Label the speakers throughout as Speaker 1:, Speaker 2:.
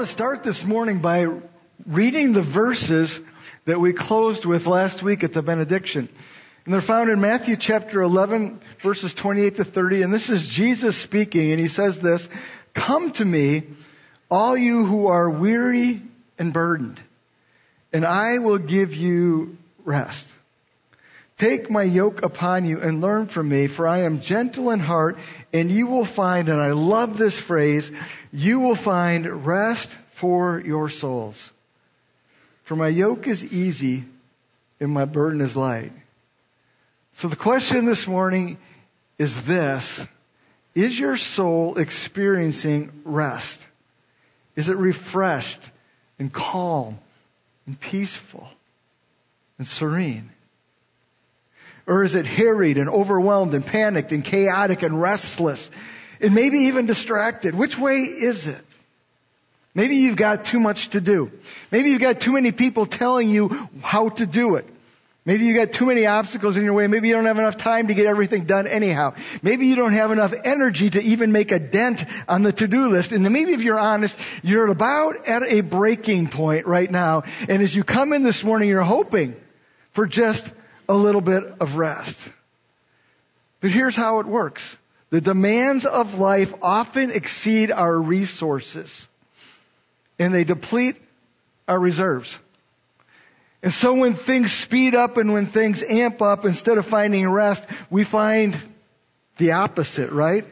Speaker 1: want to start this morning by reading the verses that we closed with last week at the benediction. And they're found in Matthew chapter 11 verses 28 to 30. And this is Jesus speaking and he says this, come to me, all you who are weary and burdened, and I will give you rest. Take my yoke upon you and learn from me, for I am gentle in heart, and you will find, and I love this phrase, you will find rest for your souls. For my yoke is easy and my burden is light. So the question this morning is this. Is your soul experiencing rest? Is it refreshed and calm and peaceful and serene? Or is it harried and overwhelmed and panicked and chaotic and restless and maybe even distracted? Which way is it? Maybe you've got too much to do. Maybe you've got too many people telling you how to do it. Maybe you've got too many obstacles in your way. Maybe you don't have enough time to get everything done anyhow. Maybe you don't have enough energy to even make a dent on the to-do list. And maybe if you're honest, you're about at a breaking point right now. And as you come in this morning, you're hoping for just a little bit of rest. But here's how it works. The demands of life often exceed our resources and they deplete our reserves. And so when things speed up and when things amp up, instead of finding rest, we find the opposite, right?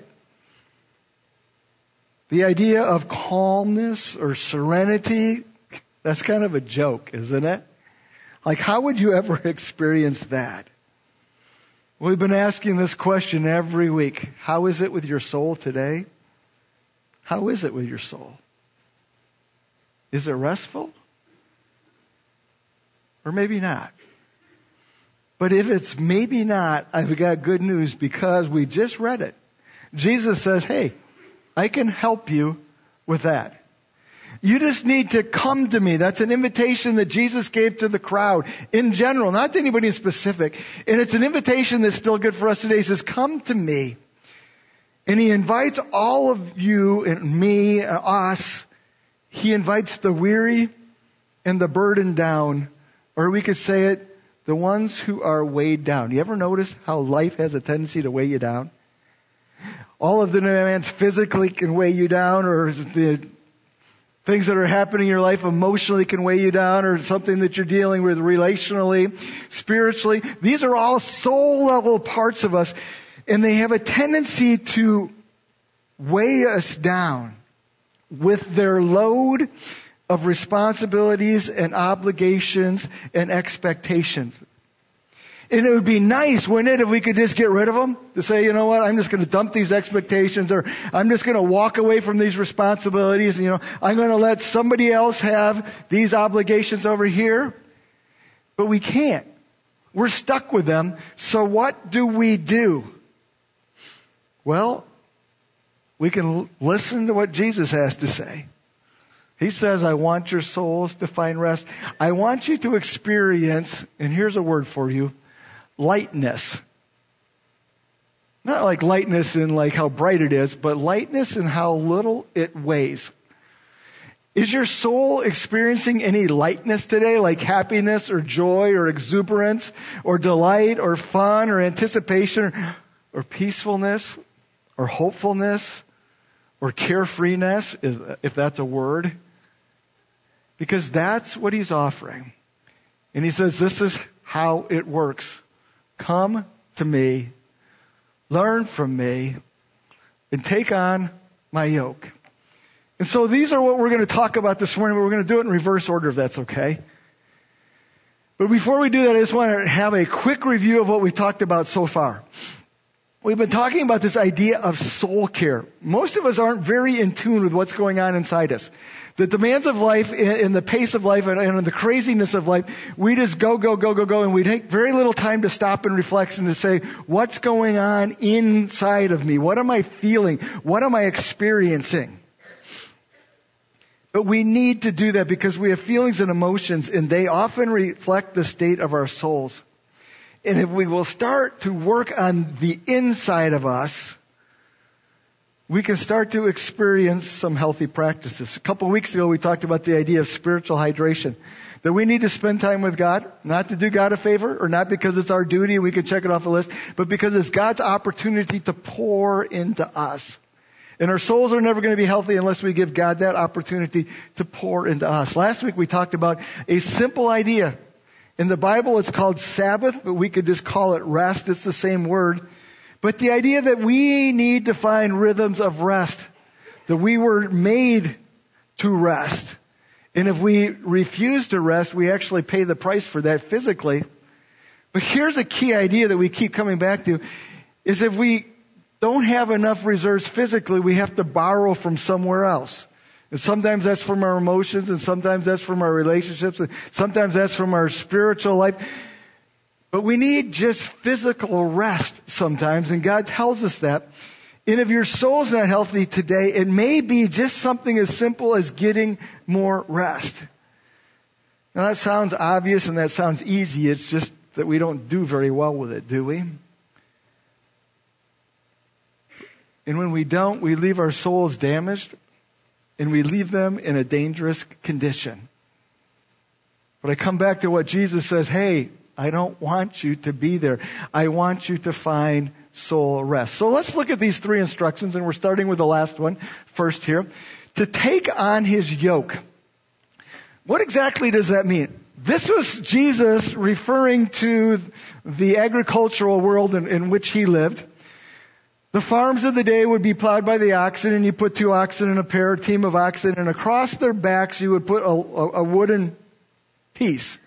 Speaker 1: The idea of calmness or serenity, that's kind of a joke, isn't it? Like, how would you ever experience that? We've been asking this question every week. How is it with your soul today? How is it with your soul? Is it restful? Or maybe not. But if it's maybe not, I've got good news because we just read it. Jesus says, hey, I can help you with that. You just need to come to me. That's an invitation that Jesus gave to the crowd in general, not to anybody specific. And it's an invitation that's still good for us today. He says, come to me. And he invites all of you and me, and us. He invites the weary and the burdened down. Or we could say it, the ones who are weighed down. You ever notice how life has a tendency to weigh you down? All of the demands physically can weigh you down, or the things that are happening in your life emotionally can weigh you down or something that you're dealing with relationally, spiritually. These are all soul level parts of us and they have a tendency to weigh us down with their load of responsibilities and obligations and expectations. And it would be nice, wouldn't it, if we could just get rid of them? To say, you know what, I'm just going to dump these expectations or I'm just going to walk away from these responsibilities. You know, I'm going to let somebody else have these obligations over here. But we can't. We're stuck with them. So what do we do? Well, we can listen to what Jesus has to say. He says, I want your souls to find rest. I want you to experience, and here's a word for you, lightness. Not like lightness in like how bright it is, but lightness in how little it weighs. Is your soul experiencing any lightness today, like happiness or joy or exuberance or delight or fun or anticipation or peacefulness or hopefulness or carefreeness, if that's a word? Because that's what he's offering. And he says, this is how it works. Come to me, learn from me, and take on my yoke. And so these are what we're going to talk about this morning, but we're going to do it in reverse order if that's okay. But before we do that, I just want to have a quick review of what we've talked about so far. We've been talking about this idea of soul care. Most of us aren't very in tune with what's going on inside us. The demands of life and the pace of life and the craziness of life, we just go, go, go, go, go, and we take very little time to stop and reflect and to say, what's going on inside of me? What am I feeling? What am I experiencing? But we need to do that because we have feelings and emotions and they often reflect the state of our souls. And if we will start to work on the inside of us, we can start to experience some healthy practices. A couple of weeks ago, we talked about the idea of spiritual hydration. That we need to spend time with God, not to do God a favor, or not because it's our duty and we can check it off a list, but because it's God's opportunity to pour into us. And our souls are never going to be healthy unless we give God that opportunity to pour into us. Last week we talked about a simple idea. In the Bible it's called Sabbath, but we could just call it rest. It's the same word. But the idea that we need to find rhythms of rest, that we were made to rest. And if we refuse to rest, we actually pay the price for that physically. But here's a key idea that we keep coming back to, is if we don't have enough reserves physically, we have to borrow from somewhere else. And sometimes that's from our emotions, and sometimes that's from our relationships, and sometimes that's from our spiritual life. But we need just physical rest sometimes, and God tells us that. And if your soul's not healthy today, it may be just something as simple as getting more rest. Now that sounds obvious and that sounds easy. It's just that we don't do very well with it, do we? And when we don't, we leave our souls damaged and we leave them in a dangerous condition. But I come back to what Jesus says, hey, I don't want you to be there. I want you to find soul rest. So let's look at these three instructions and we're starting with the last one first here. To take on his yoke. What exactly does that mean? This was Jesus referring to the agricultural world in, in which he lived. The farms of the day would be plowed by the oxen, and you put two oxen in a pair, a team of oxen, and across their backs you would put a, a, wooden piece.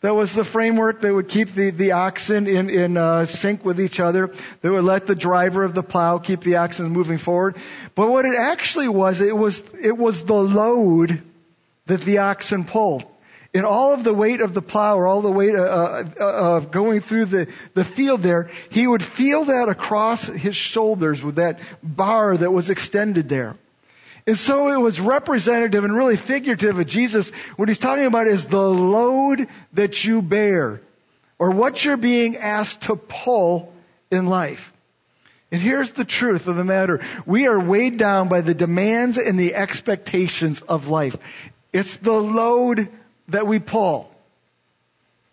Speaker 1: That was the framework that would keep the, the oxen in, in uh, sync with each other. That would let the driver of the plow keep the oxen moving forward. But what it actually was, it was, it was the load that the oxen pulled. And all of the weight of the plow or all the weight of uh, uh, uh, going through the, the field there, he would feel that across his shoulders with that bar that was extended there. And so it was representative and really figurative of Jesus. What he's talking about is the load that you bear or what you're being asked to pull in life. And here's the truth of the matter. We are weighed down by the demands and the expectations of life. It's the load that we pull.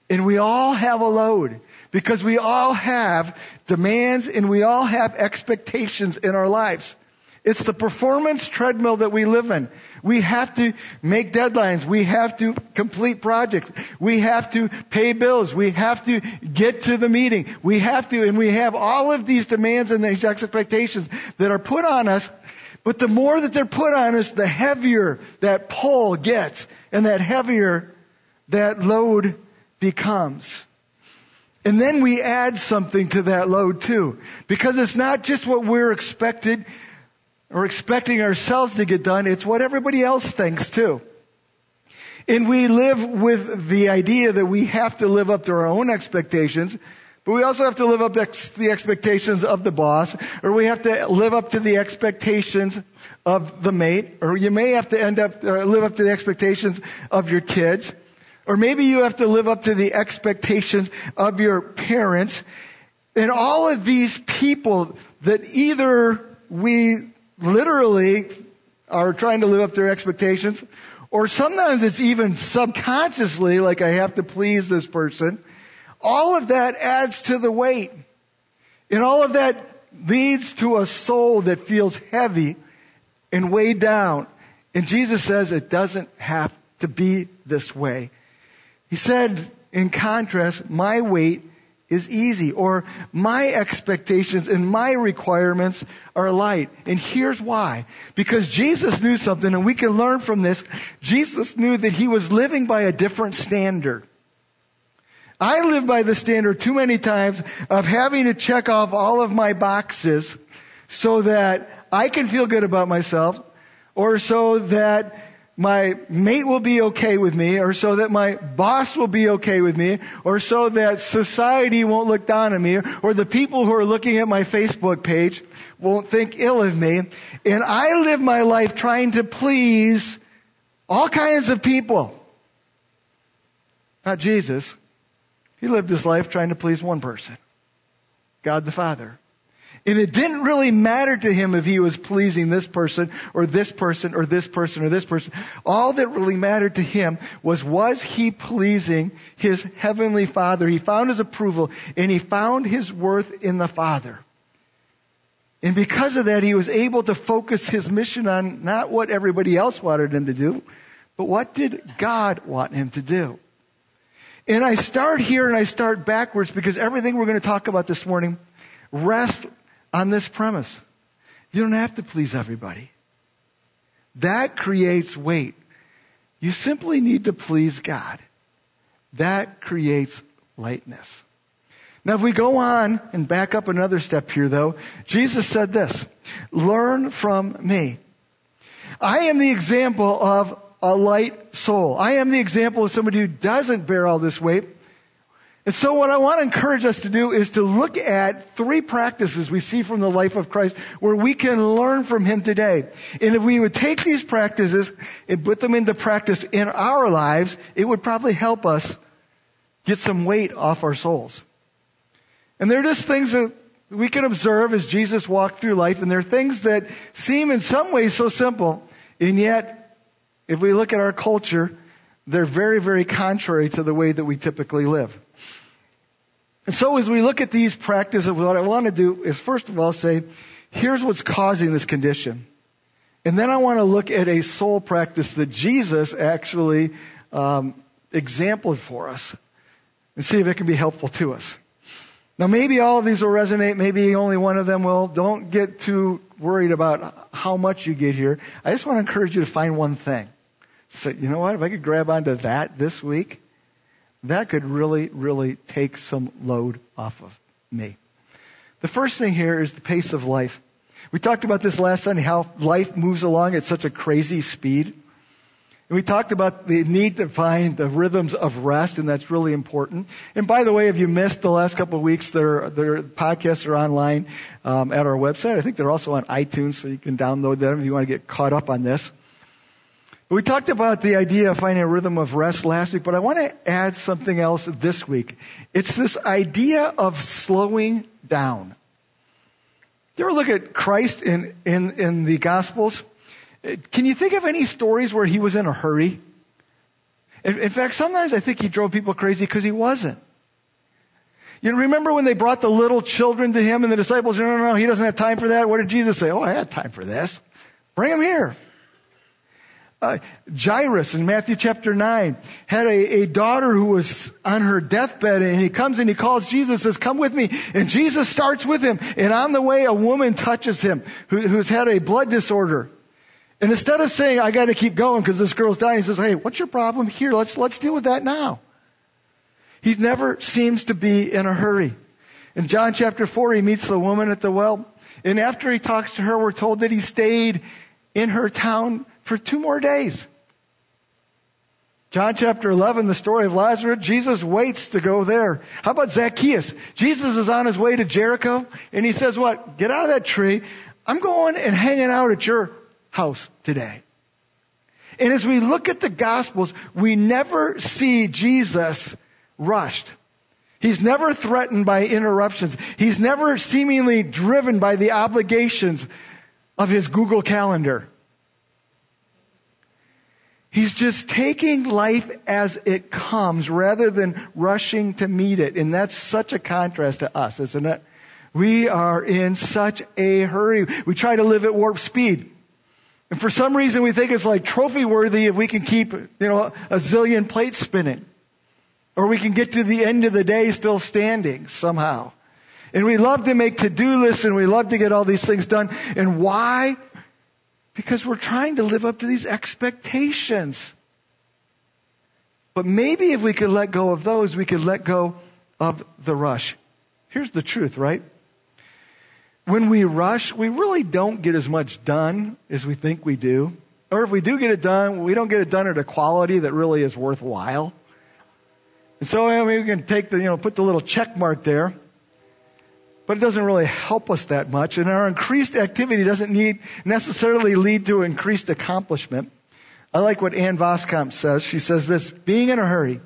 Speaker 1: And we all have a load because we all have demands and we all have expectations in our lives. It's the performance treadmill that we live in. We have to make deadlines. We have to complete projects. We have to pay bills. We have to get to the meeting. We have to, and we have all of these demands and these expectations that are put on us. But the more that they're put on us, the heavier that pull gets and that heavier that load becomes. And then we add something to that load too. Because it's not just what we're expected or expecting ourselves to get done. It's what everybody else thinks too. And we live with the idea that we have to live up to our own expectations, but we also have to live up to the expectations of the boss, or we have to live up to the expectations of the mate, or you may have to end up, uh, live up to the expectations of your kids, or maybe you have to live up to the expectations of your parents. And all of these people that either we literally are trying to live up to their expectations, or sometimes it's even subconsciously like I have to please this person. All of that adds to the weight. And all of that leads to a soul that feels heavy and weighed down. And Jesus says it doesn't have to be this way. He said, in contrast, my weight is easy or my expectations and my requirements are light. And here's why. Because Jesus knew something and we can learn from this. Jesus knew that he was living by a different standard. I live by the standard too many times of having to check off all of my boxes so that I can feel good about myself or so that my mate will be okay with me, or so that my boss will be okay with me, or so that society won't look down on me, or the people who are looking at my Facebook page won't think ill of me. And I live my life trying to please all kinds of people. Not Jesus. He lived his life trying to please one person. God the Father. And it didn't really matter to him if he was pleasing this person or this person or this person or this person. All that really mattered to him was was he pleasing his heavenly father? He found his approval and he found his worth in the father. And because of that, he was able to focus his mission on not what everybody else wanted him to do, but what did God want him to do? And I start here and I start backwards because everything we're going to talk about this morning rests on this premise. You don't have to please everybody. That creates weight. You simply need to please God. That creates lightness. Now if we go on and back up another step here though, Jesus said this, learn from me. I am the example of a light soul. I am the example of somebody who doesn't bear all this weight. And so what I want to encourage us to do is to look at three practices we see from the life of Christ where we can learn from Him today. And if we would take these practices and put them into practice in our lives, it would probably help us get some weight off our souls. And they're just things that we can observe as Jesus walked through life, and they're things that seem in some ways so simple, and yet, if we look at our culture, they're very, very contrary to the way that we typically live. And so as we look at these practices, what I want to do is first of all say, here's what's causing this condition. And then I want to look at a soul practice that Jesus actually um, exampled for us and see if it can be helpful to us. Now maybe all of these will resonate, maybe only one of them will. Don't get too worried about how much you get here. I just want to encourage you to find one thing. So, you know what? If I could grab onto that this week, that could really, really take some load off of me. The first thing here is the pace of life. We talked about this last Sunday, how life moves along at such a crazy speed. And we talked about the need to find the rhythms of rest, and that's really important. And by the way, if you missed the last couple of weeks, their, their podcasts are online um, at our website. I think they're also on iTunes, so you can download them if you want to get caught up on this. We talked about the idea of finding a rhythm of rest last week, but I want to add something else this week. It's this idea of slowing down. You ever look at Christ in, in, in the Gospels? Can you think of any stories where he was in a hurry? In, in fact, sometimes I think he drove people crazy because he wasn't. You remember when they brought the little children to him and the disciples, no, no, no, he doesn't have time for that. What did Jesus say? Oh, I had time for this. Bring him here. Uh, Jairus in Matthew chapter 9 had a, a, daughter who was on her deathbed and he comes and he calls Jesus says, come with me. And Jesus starts with him. And on the way, a woman touches him who, who's had a blood disorder. And instead of saying, I gotta keep going because this girl's dying, he says, hey, what's your problem? Here, let's, let's deal with that now. He never seems to be in a hurry. In John chapter 4, he meets the woman at the well. And after he talks to her, we're told that he stayed in her town for two more days. John chapter 11, the story of Lazarus, Jesus waits to go there. How about Zacchaeus? Jesus is on his way to Jericho and he says what? Get out of that tree. I'm going and hanging out at your house today. And as we look at the gospels, we never see Jesus rushed. He's never threatened by interruptions. He's never seemingly driven by the obligations of his Google calendar. He's just taking life as it comes rather than rushing to meet it. And that's such a contrast to us, isn't it? We are in such a hurry. We try to live at warp speed. And for some reason we think it's like trophy worthy if we can keep, you know, a zillion plates spinning. Or we can get to the end of the day still standing somehow. And we love to make to-do lists and we love to get all these things done. And why? Because we're trying to live up to these expectations. But maybe if we could let go of those, we could let go of the rush. Here's the truth, right? When we rush, we really don't get as much done as we think we do. Or if we do get it done, we don't get it done at a quality that really is worthwhile. And so I mean, we can take the, you know, put the little check mark there but it doesn't really help us that much. And our increased activity doesn't need necessarily lead to increased accomplishment. I like what Ann Voskamp says. She says this, being in a hurry,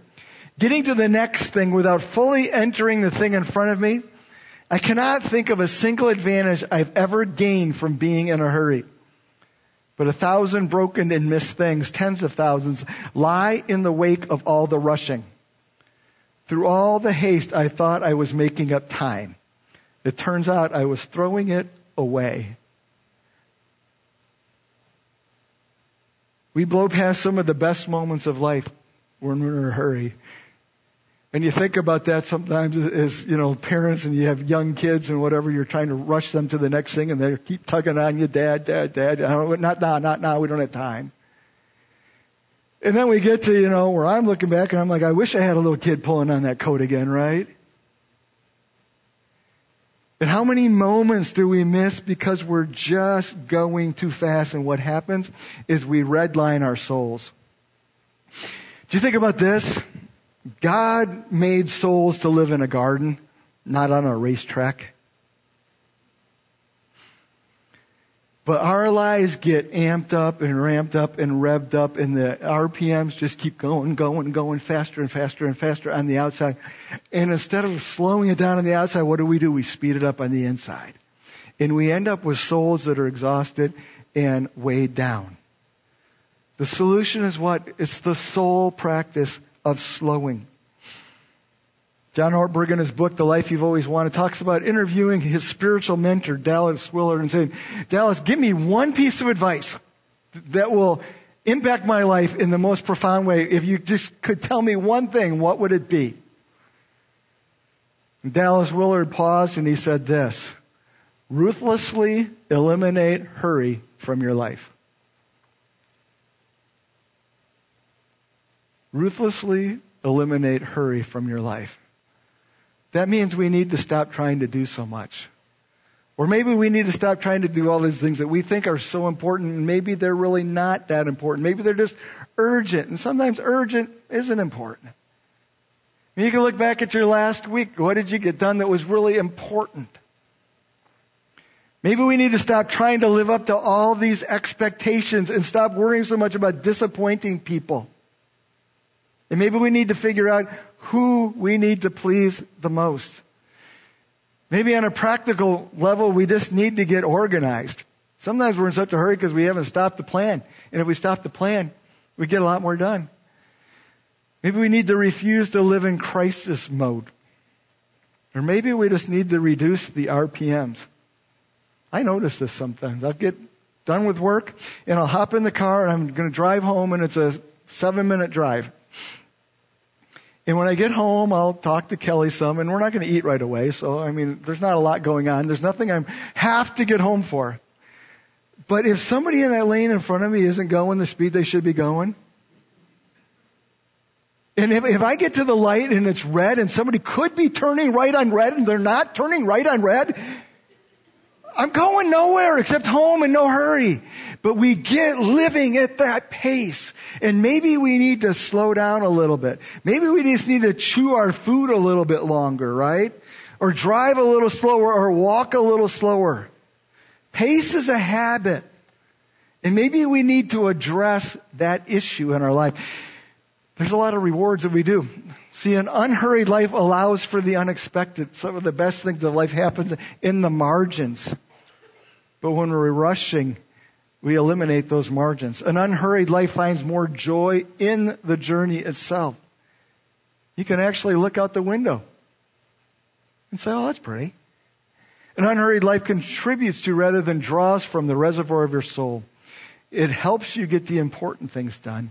Speaker 1: getting to the next thing without fully entering the thing in front of me, I cannot think of a single advantage I've ever gained from being in a hurry. But a thousand broken and missed things, tens of thousands, lie in the wake of all the rushing. Through all the haste, I thought I was making up time. It turns out I was throwing it away. We blow past some of the best moments of life when we're in a hurry. And you think about that sometimes as, you know, parents and you have young kids and whatever, you're trying to rush them to the next thing and they keep tugging on you, dad, dad, dad. Not now, not now, we don't have time. And then we get to, you know, where I'm looking back and I'm like, I wish I had a little kid pulling on that coat again, right? And how many moments do we miss because we're just going too fast and what happens is we redline our souls. Do you think about this? God made souls to live in a garden, not on a racetrack. But our lives get amped up and ramped up and revved up and the RPMs just keep going, going, going faster and faster and faster on the outside. And instead of slowing it down on the outside, what do we do? We speed it up on the inside. And we end up with souls that are exhausted and weighed down. The solution is what? It's the soul practice of slowing. John Ortberg in his book, The Life You've Always Wanted, talks about interviewing his spiritual mentor, Dallas Willard, and saying, Dallas, give me one piece of advice that will impact my life in the most profound way. If you just could tell me one thing, what would it be? And Dallas Willard paused and he said this, ruthlessly eliminate hurry from your life. Ruthlessly eliminate hurry from your life. That means we need to stop trying to do so much. Or maybe we need to stop trying to do all these things that we think are so important and maybe they're really not that important. Maybe they're just urgent and sometimes urgent isn't important. you can look back at your last week. What did you get done that was really important? Maybe we need to stop trying to live up to all these expectations and stop worrying so much about disappointing people. And maybe we need to figure out who we need to please the most. Maybe on a practical level, we just need to get organized. Sometimes we're in such a hurry because we haven't stopped the plan. And if we stop the plan, we get a lot more done. Maybe we need to refuse to live in crisis mode. Or maybe we just need to reduce the RPMs. I notice this sometimes. I'll get done with work and I'll hop in the car and I'm going to drive home and it's a seven minute drive. And when I get home, I'll talk to Kelly some, and we're not going to eat right away. So, I mean, there's not a lot going on. There's nothing I have to get home for. But if somebody in that lane in front of me isn't going the speed they should be going, and if, if I get to the light and it's red and somebody could be turning right on red and they're not turning right on red, I'm going nowhere except home in no hurry. But we get living at that pace. And maybe we need to slow down a little bit. Maybe we just need to chew our food a little bit longer, right? Or drive a little slower or walk a little slower. Pace is a habit. And maybe we need to address that issue in our life. There's a lot of rewards that we do. See, an unhurried life allows for the unexpected. Some of the best things of life happens in the margins. But when we're rushing, we eliminate those margins. An unhurried life finds more joy in the journey itself. You can actually look out the window and say, oh, that's pretty. An unhurried life contributes to rather than draws from the reservoir of your soul. It helps you get the important things done.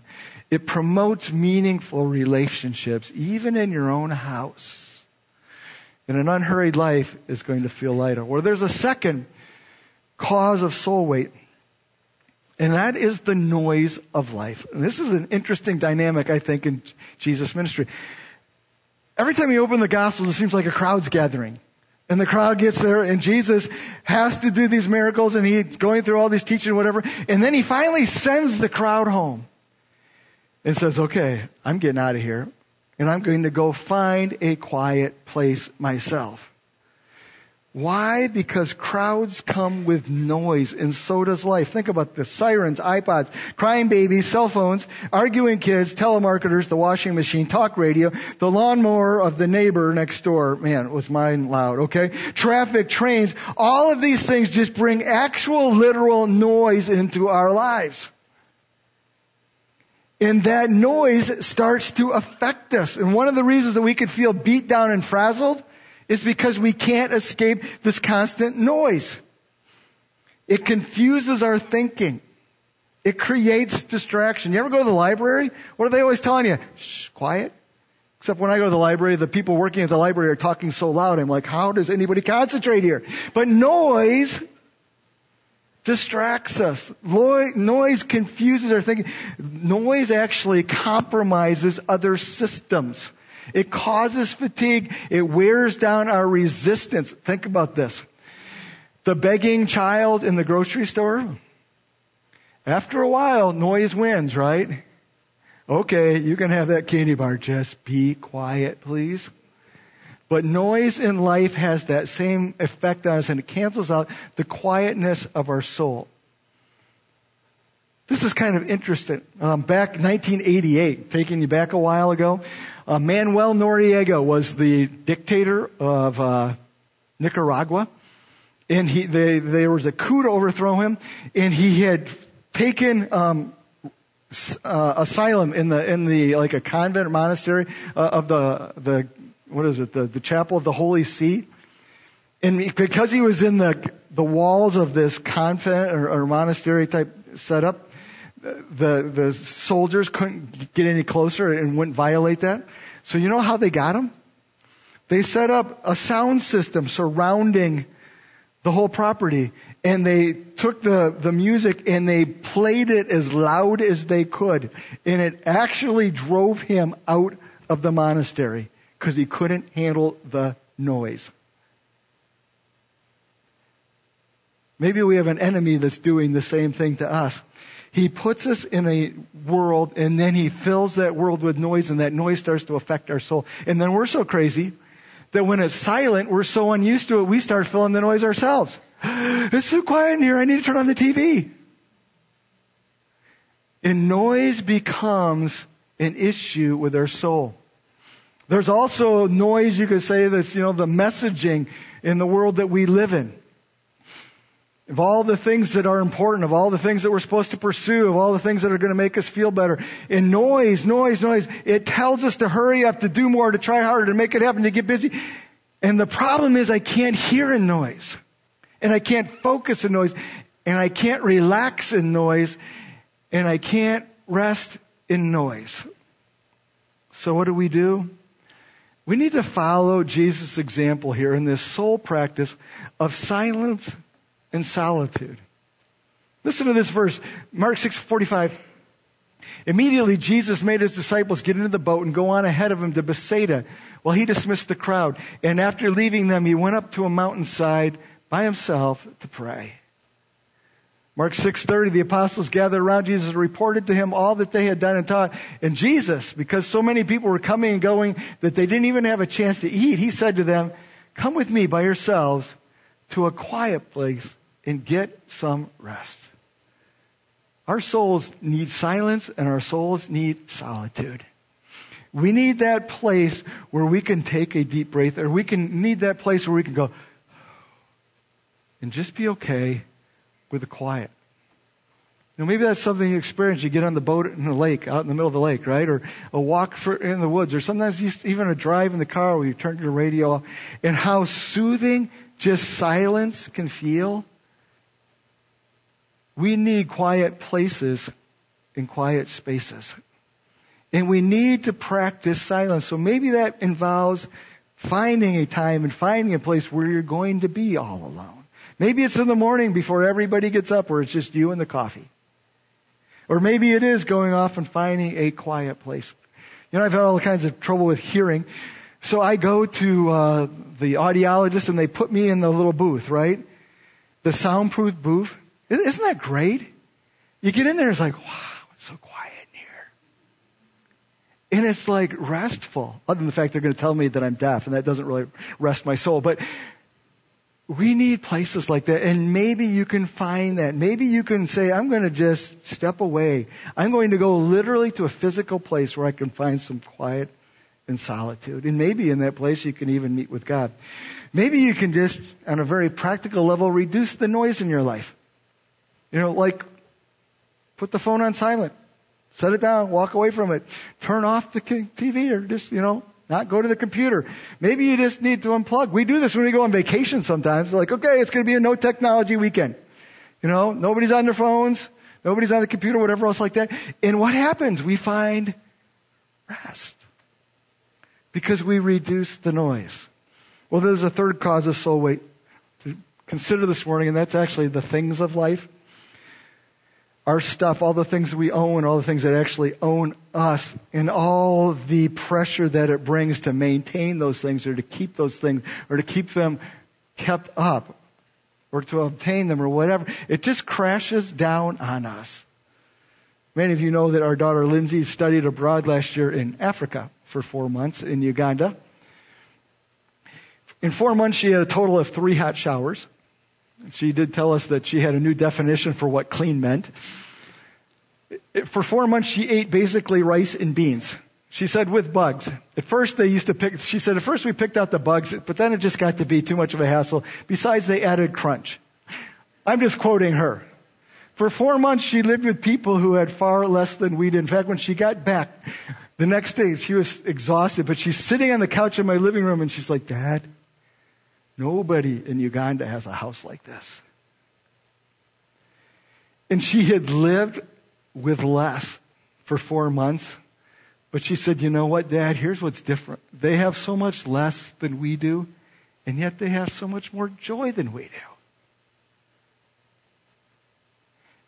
Speaker 1: It promotes meaningful relationships, even in your own house. And an unhurried life is going to feel lighter. Or there's a second cause of soul weight. And that is the noise of life. And this is an interesting dynamic, I think, in Jesus' ministry. Every time you open the Gospels, it seems like a crowd's gathering. And the crowd gets there and Jesus has to do these miracles and he's going through all these teaching whatever. And then he finally sends the crowd home and says, okay, I'm getting out of here and I'm going to go find a quiet place myself. Why? Because crowds come with noise and so does life. Think about the sirens, iPods, crying babies, cell phones, arguing kids, telemarketers, the washing machine, talk radio, the lawnmower of the neighbor next door. Man, it was mine loud, okay? Traffic, trains, all of these things just bring actual literal noise into our lives. And that noise starts to affect us. And one of the reasons that we could feel beat down and frazzled is because we can't escape this constant noise. It confuses our thinking. It creates distraction. You ever go to the library? What are they always telling you? Shh, quiet. Except when I go to the library, the people working at the library are talking so loud. I'm like, how does anybody concentrate here? But noise distracts us. Noise confuses our thinking. Noise actually compromises other systems. It causes fatigue. It wears down our resistance. Think about this. The begging child in the grocery store. After a while, noise wins, right? Okay, you can have that candy bar. Just be quiet, please. But noise in life has that same effect on us and it cancels out the quietness of our soul. This is kind of interesting. Um, back 1988, taking you back a while ago, uh, Manuel Noriega was the dictator of uh, Nicaragua, and he they, there was a coup to overthrow him, and he had taken um, uh, asylum in the in the like a convent monastery uh, of the the what is it? The the chapel of the Holy See, and because he was in the the walls of this convent or, or monastery type setup, the the soldiers couldn't get any closer and wouldn't violate that. So you know how they got him? They set up a sound system surrounding the whole property and they took the, the music and they played it as loud as they could and it actually drove him out of the monastery because he couldn't handle the noise. Maybe we have an enemy that's doing the same thing to us. He puts us in a world and then he fills that world with noise and that noise starts to affect our soul. And then we're so crazy that when it's silent, we're so unused to it, we start filling the noise ourselves. It's too quiet in here. I need to turn on the TV. And noise becomes an issue with our soul. There's also noise, you could say, that's, you know, the messaging in the world that we live in of all the things that are important, of all the things that we're supposed to pursue, of all the things that are going to make us feel better. And noise, noise, noise, it tells us to hurry up, to do more, to try harder, to make it happen, to get busy. And the problem is I can't hear in noise. And I can't focus in noise. And I can't relax in noise. And I can't rest in noise. So what do we do? We need to follow Jesus' example here in this soul practice of silence and solitude. Listen to this verse, Mark 6:45. Immediately Jesus made his disciples get into the boat and go on ahead of him to Bethsaida while he dismissed the crowd. And after leaving them, he went up to a mountainside by himself to pray. Mark 6:30 the apostles gathered around Jesus and reported to him all that they had done and taught. And Jesus, because so many people were coming and going that they didn't even have a chance to eat, he said to them, "Come with me by yourselves to a quiet place and get some rest. Our souls need silence and our souls need solitude. We need that place where we can take a deep breath or we can need that place where we can go and just be okay with the quiet. Know, maybe that's something you experience. You get on the boat in the lake, out in the middle of the lake, right? Or a walk for, in the woods, or sometimes even a drive in the car where you turn your radio off. And how soothing just silence can feel. We need quiet places and quiet spaces. And we need to practice silence. So maybe that involves finding a time and finding a place where you're going to be all alone. Maybe it's in the morning before everybody gets up where it's just you and the coffee. Or maybe it is going off and finding a quiet place. You know, I've had all kinds of trouble with hearing. So I go to uh, the audiologist and they put me in the little booth, right? The soundproof booth. Isn't that great? You get in there, it's like, wow, it's so quiet in here. And it's like restful, other than the fact they're going to tell me that I'm deaf, and that doesn't really rest my soul. But we need places like that. And maybe you can find that. Maybe you can say, I'm going to just step away. I'm going to go literally to a physical place where I can find some quiet and solitude. And maybe in that place you can even meet with God. Maybe you can just, on a very practical level, reduce the noise in your life. You know, like put the phone on silent. Set it down, walk away from it. Turn off the TV or just, you know, not go to the computer. Maybe you just need to unplug. We do this when we go on vacation sometimes. Like, okay, it's going to be a no technology weekend. You know, nobody's on their phones, nobody's on the computer, whatever else like that. And what happens? We find rest. Because we reduce the noise. Well, there's a third cause of soul weight to consider this morning, and that's actually the things of life our stuff, all the things we own, all the things that actually own us, and all the pressure that it brings to maintain those things or to keep those things or to keep them kept up or to obtain them or whatever, it just crashes down on us. Many of you know that our daughter Lindsay studied abroad last year in Africa for four months in Uganda. In four months, she had a total of three hot showers. She did tell us that she had a new definition for what clean meant. For four months, she ate basically rice and beans. She said with bugs. At first they used to pick, she said at first we picked out the bugs, but then it just got to be too much of a hassle. Besides they added crunch. I'm just quoting her. For four months she lived with people who had far less than we did. In fact, when she got back, the next day she was exhausted, but she's sitting on the couch in my living room and she's like, Dad, Nobody in Uganda has a house like this. And she had lived with less for four months. But she said, you know what, Dad, here's what's different. They have so much less than we do, and yet they have so much more joy than we do.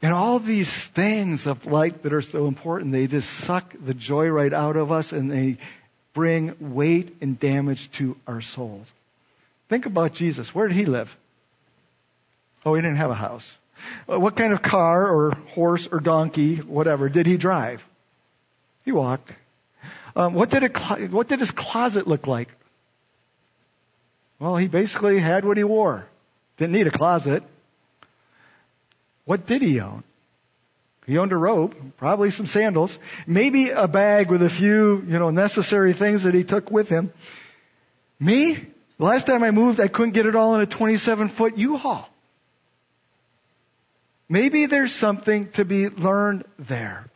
Speaker 1: And all these things of life that are so important, they just suck the joy right out of us and they bring weight and damage to our souls. Think about Jesus. Where did he live? Oh, he didn't have a house. Uh, what kind of car or horse or donkey, whatever, did he drive? He walked. Um, what did it, what did his closet look like? Well, he basically had what he wore. Didn't need a closet. What did he own? He owned a robe, probably some sandals, maybe a bag with a few, you know, necessary things that he took with him. Me? Last time I moved, I couldn't get it all in a 27 foot U-Haul. Maybe there's something to be learned there.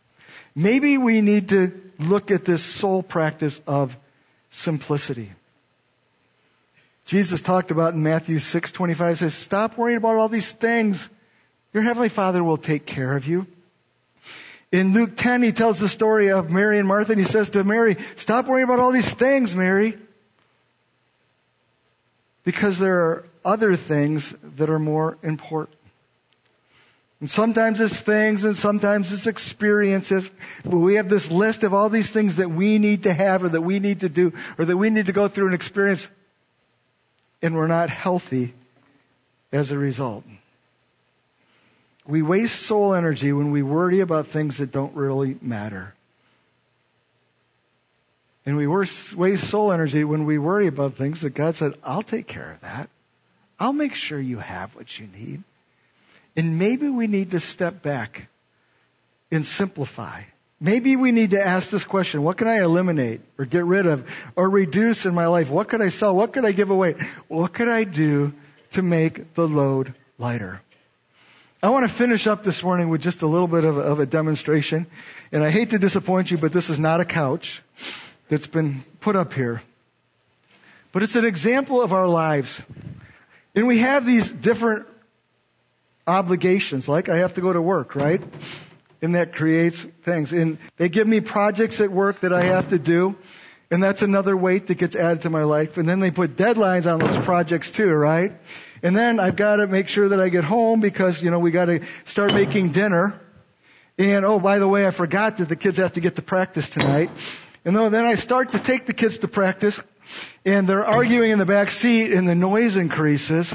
Speaker 1: Maybe we need to look at this soul practice of simplicity. Jesus talked about in Matthew 6:25 says, "Stop worrying about all these things. Your heavenly Father will take care of you." In Luke 10, he tells the story of Mary and Martha, and he says to Mary, "Stop worrying about all these things, Mary. Because there are other things that are more important. And sometimes it's things and sometimes it's experiences. But we have this list of all these things that we need to have or that we need to do or that we need to go through and experience. And we're not healthy as a result. We waste soul energy when we worry about things that don't really matter. And we waste soul energy when we worry about things that God said, I'll take care of that. I'll make sure you have what you need. And maybe we need to step back and simplify. Maybe we need to ask this question, what can I eliminate or get rid of or reduce in my life? What could I sell? What could I give away? What could I do to make the load lighter? I want to finish up this morning with just a little bit of a, of a demonstration. And I hate to disappoint you, but this is not a couch that's been put up here. But it's an example of our lives. And we have these different obligations, like I have to go to work, right? And that creates things. And they give me projects at work that I have to do. And that's another weight that gets added to my life. And then they put deadlines on those projects too, right? And then I've got to make sure that I get home because, you know, we got to start making dinner. And oh, by the way, I forgot that the kids have to get to practice tonight. And then I start to take the kids to practice, and they're arguing in the back seat, and the noise increases,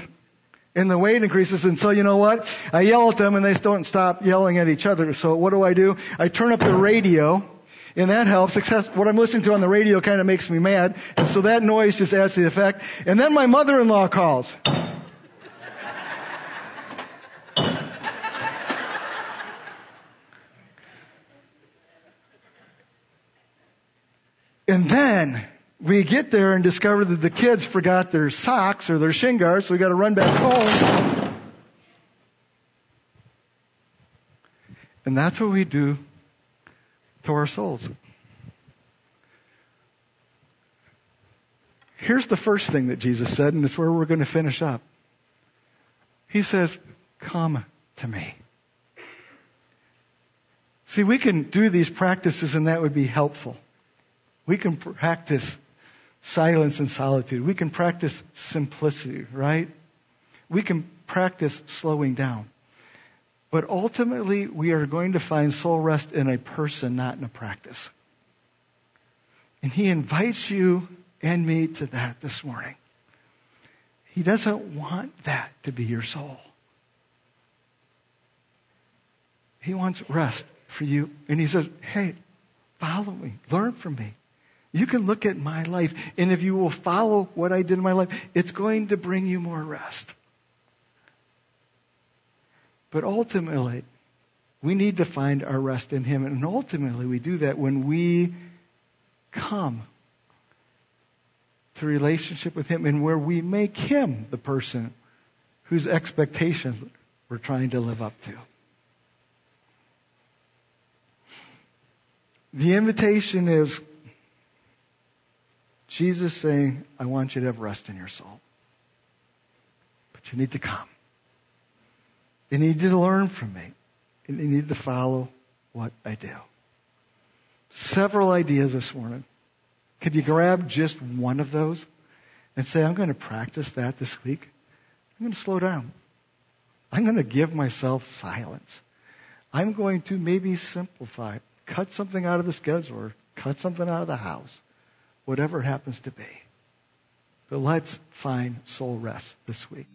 Speaker 1: and the weight increases, and so you know what? I yell at them, and they don't stop yelling at each other. So what do I do? I turn up the radio, and that helps, except what I'm listening to on the radio kind of makes me mad, and so that noise just adds to the effect. And then my mother-in-law calls. And then we get there and discover that the kids forgot their socks or their shin guards, so we got to run back home. And that's what we do to our souls. Here's the first thing that Jesus said, and it's where we're going to finish up. He says, Come to me. See, we can do these practices and that would be helpful. We can practice silence and solitude. We can practice simplicity, right? We can practice slowing down. But ultimately, we are going to find soul rest in a person, not in a practice. And He invites you and me to that this morning. He doesn't want that to be your soul. He wants rest for you. And He says, hey, follow me, learn from me. You can look at my life, and if you will follow what I did in my life, it's going to bring you more rest. But ultimately, we need to find our rest in Him. And ultimately, we do that when we come to relationship with Him and where we make Him the person whose expectations we're trying to live up to. The invitation is Jesus saying, I want you to have rest in your soul. But you need to come. You need to learn from me. And you need to follow what I do. Several ideas this morning. Could you grab just one of those and say, I'm going to practice that this week? I'm going to slow down. I'm going to give myself silence. I'm going to maybe simplify, cut something out of the schedule or cut something out of the house, whatever it happens to be. But let's find soul rest this week.